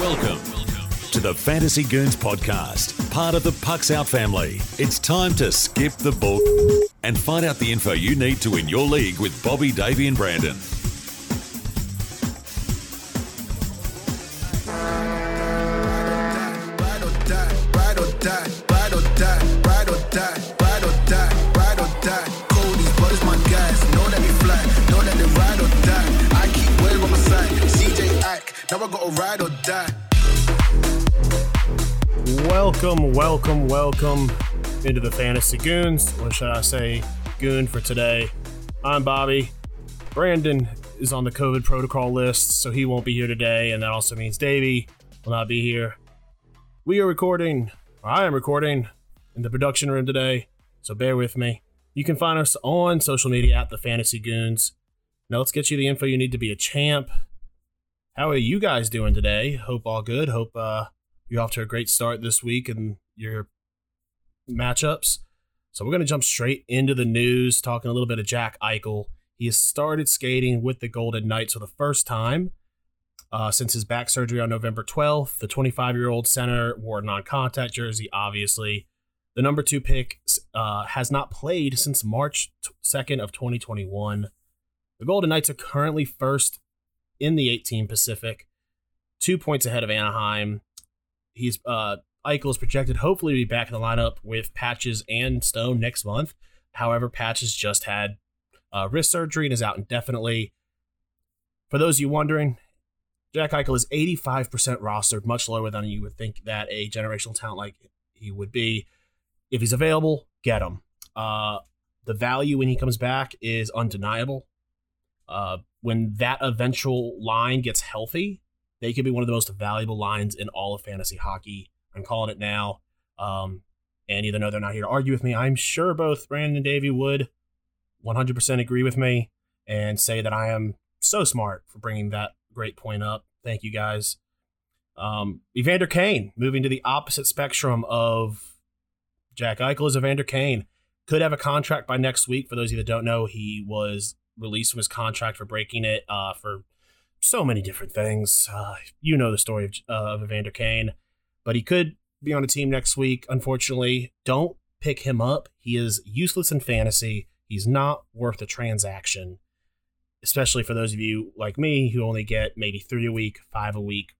Welcome to the Fantasy Goons podcast, part of the Pucks Out family. It's time to skip the book and find out the info you need to win your league with Bobby, Davey, and Brandon. Now I gotta ride or die. Welcome, welcome, welcome into the Fantasy Goons. Or should I say, Goon for today? I'm Bobby. Brandon is on the COVID protocol list, so he won't be here today, and that also means Davey will not be here. We are recording, or I am recording, in the production room today, so bear with me. You can find us on social media at the Fantasy Goons. Now let's get you the info you need to be a champ. How are you guys doing today? Hope all good. Hope uh, you're off to a great start this week and your matchups. So we're going to jump straight into the news, talking a little bit of Jack Eichel. He has started skating with the Golden Knights for the first time uh, since his back surgery on November 12th. The 25 year old center wore a non contact jersey, obviously. The number two pick uh, has not played since March 2nd of 2021. The Golden Knights are currently first in the 18 Pacific, two points ahead of Anaheim. He's uh, Eichel is projected hopefully to be back in the lineup with Patches and Stone next month. However, Patches just had uh, wrist surgery and is out indefinitely. For those of you wondering, Jack Eichel is 85% rostered, much lower than you would think that a generational talent like he would be. If he's available, get him. Uh, the value when he comes back is undeniable. Uh, when that eventual line gets healthy, they could be one of the most valuable lines in all of fantasy hockey. I'm calling it now. Um, and even though they're not here to argue with me, I'm sure both Brandon and Davey would 100% agree with me and say that I am so smart for bringing that great point up. Thank you guys. Um, Evander Kane moving to the opposite spectrum of Jack Eichel is Evander Kane. Could have a contract by next week. For those of you that don't know, he was released from his contract for breaking it uh, for so many different things. Uh, you know the story of, uh, of Evander Kane, but he could be on a team next week. Unfortunately, don't pick him up. He is useless in fantasy. He's not worth a transaction, especially for those of you like me who only get maybe three a week, five a week.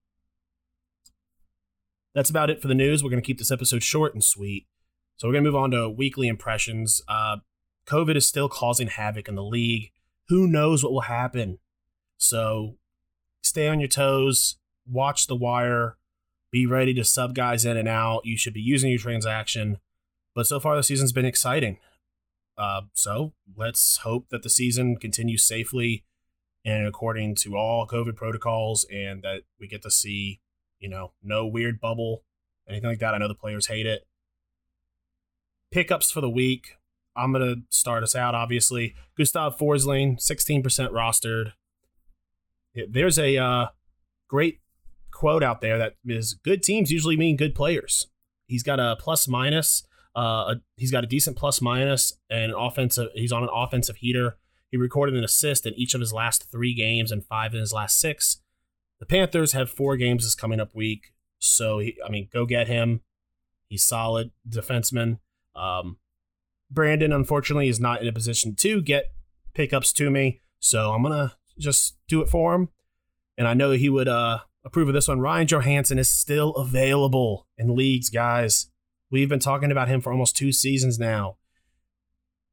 That's about it for the news. We're going to keep this episode short and sweet. So we're going to move on to weekly impressions. Uh, COVID is still causing havoc in the league. Who knows what will happen? So stay on your toes, watch the wire, be ready to sub guys in and out. You should be using your transaction. But so far, the season's been exciting. Uh, so let's hope that the season continues safely and according to all COVID protocols, and that we get to see, you know, no weird bubble, anything like that. I know the players hate it. Pickups for the week. I'm gonna start us out. Obviously, Gustav Forsling, 16% rostered. There's a uh, great quote out there that is good teams usually mean good players. He's got a plus minus. Uh, a, he's got a decent plus minus and an offensive. He's on an offensive heater. He recorded an assist in each of his last three games and five in his last six. The Panthers have four games this coming up week, so he, I mean, go get him. He's solid defenseman. Um, Brandon, unfortunately, is not in a position to get pickups to me, so I'm gonna just do it for him. And I know he would uh, approve of this one. Ryan Johansen is still available in leagues, guys. We've been talking about him for almost two seasons now.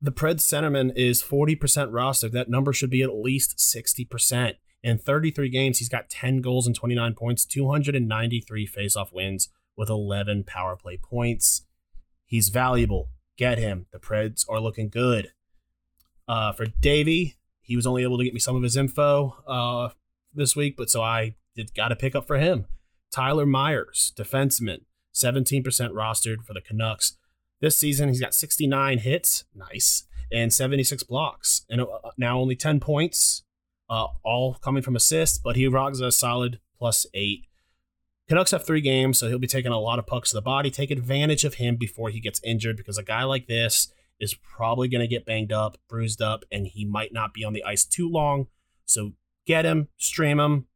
The Pred centerman is 40% rostered. That number should be at least 60%. In 33 games, he's got 10 goals and 29 points, 293 faceoff wins with 11 power play points. He's valuable. Get him. The Preds are looking good. Uh, for Davey, he was only able to get me some of his info uh, this week, but so I did got to pick up for him. Tyler Myers, defenseman, 17% rostered for the Canucks. This season, he's got 69 hits, nice, and 76 blocks, and uh, now only 10 points, uh, all coming from assists, but he rocks a solid plus eight. Canucks have three games, so he'll be taking a lot of pucks to the body. Take advantage of him before he gets injured because a guy like this is probably going to get banged up, bruised up, and he might not be on the ice too long. So get him, stream him,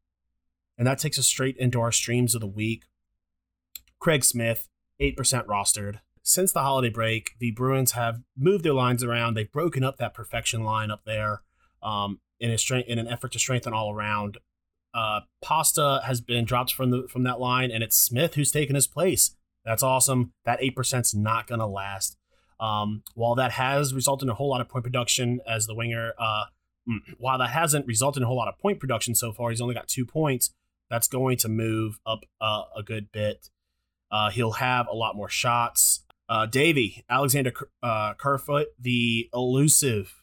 And that takes us straight into our streams of the week. Craig Smith, 8% rostered. Since the holiday break, the Bruins have moved their lines around. They've broken up that perfection line up there um, in, a strength, in an effort to strengthen all around. Uh, Pasta has been dropped from the from that line, and it's Smith who's taken his place. That's awesome. That eight percent's not gonna last. Um, while that has resulted in a whole lot of point production as the winger, uh, mm, while that hasn't resulted in a whole lot of point production so far, he's only got two points. That's going to move up uh, a good bit. Uh, he'll have a lot more shots. Uh, Davy, Alexander uh, Kerfoot, the elusive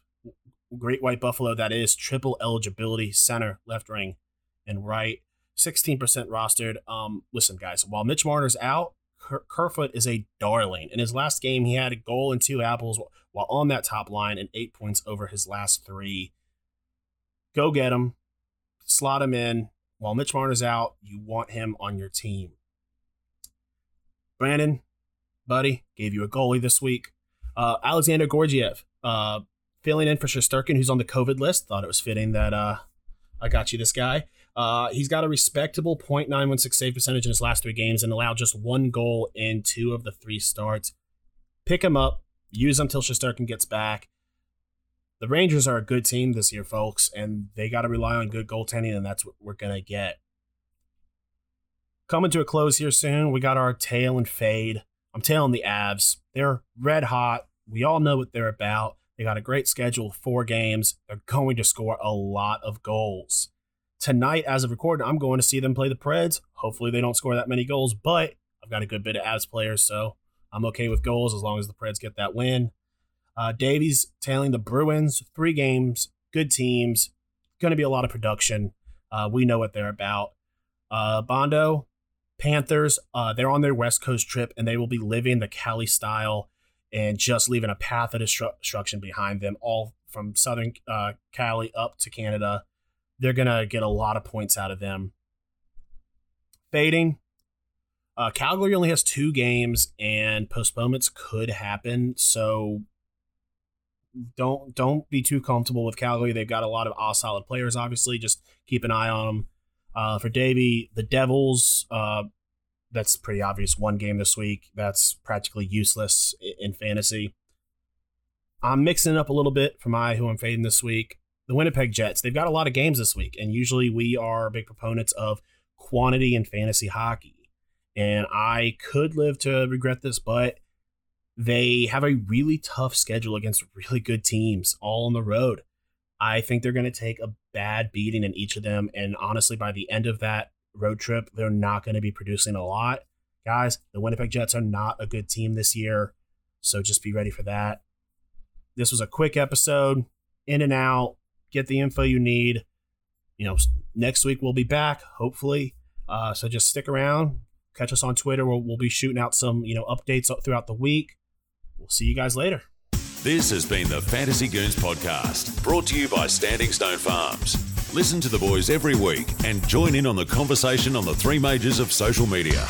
Great White Buffalo that is triple eligibility center, left wing and right. 16% rostered. Um, listen, guys, while Mitch Marner's out, Ker- Kerfoot is a darling. In his last game, he had a goal and two apples while on that top line and eight points over his last three. Go get him, slot him in. While Mitch Marner's out, you want him on your team. Brandon, buddy, gave you a goalie this week. Uh, Alexander Georgiev, uh, filling in for Shesterkin, who's on the COVID list. Thought it was fitting that uh, I got you this guy. Uh, he's got a respectable .916 save percentage in his last three games and allowed just one goal in two of the three starts. Pick him up, use him until Shesterkin gets back. The Rangers are a good team this year, folks, and they got to rely on good goaltending, and that's what we're to get. Coming to a close here soon, we got our tail and fade. I'm tailing the Avs. They're red hot. We all know what they're about. They got a great schedule, four games. They're going to score a lot of goals tonight, as of recording, I'm going to see them play the Preds. Hopefully, they don't score that many goals, but I've got a good bit of as players, so I'm okay with goals as long as the Preds get that win. Uh, Davies tailing the Bruins, three games, good teams, going to be a lot of production. Uh, we know what they're about. Uh, Bondo, Panthers, uh, they're on their West Coast trip and they will be living the Cali style and just leaving a path of destruction behind them, all from Southern uh, Cali up to Canada they're gonna get a lot of points out of them. Fading. Uh, Calgary only has two games, and postponements could happen. So don't don't be too comfortable with Calgary. They've got a lot of all solid players. Obviously, just keep an eye on them. Uh, for Davy, the Devils. Uh, that's pretty obvious. One game this week. That's practically useless in fantasy. I'm mixing it up a little bit for my who I'm fading this week the Winnipeg Jets. They've got a lot of games this week, and usually we are big proponents of quantity in fantasy hockey. And I could live to regret this, but they have a really tough schedule against really good teams all on the road. I think they're going to take a bad beating in each of them. And honestly, by the end of that road trip, they're not going to be producing a lot. Guys, the Winnipeg Jets are not a good team this year. So just be ready for that. This was a quick episode, in and out get the info you need. You know, next week we'll be back, hopefully. Uh, so just stick around. Catch us on Twitter. We'll, we'll be shooting out some, you know, updates throughout the week. We'll see you guys later. This has been the Fantasy Goons podcast, brought to you by Standing Stone Farms. Listen to the boys every week and join in on the conversation on the three majors of social media.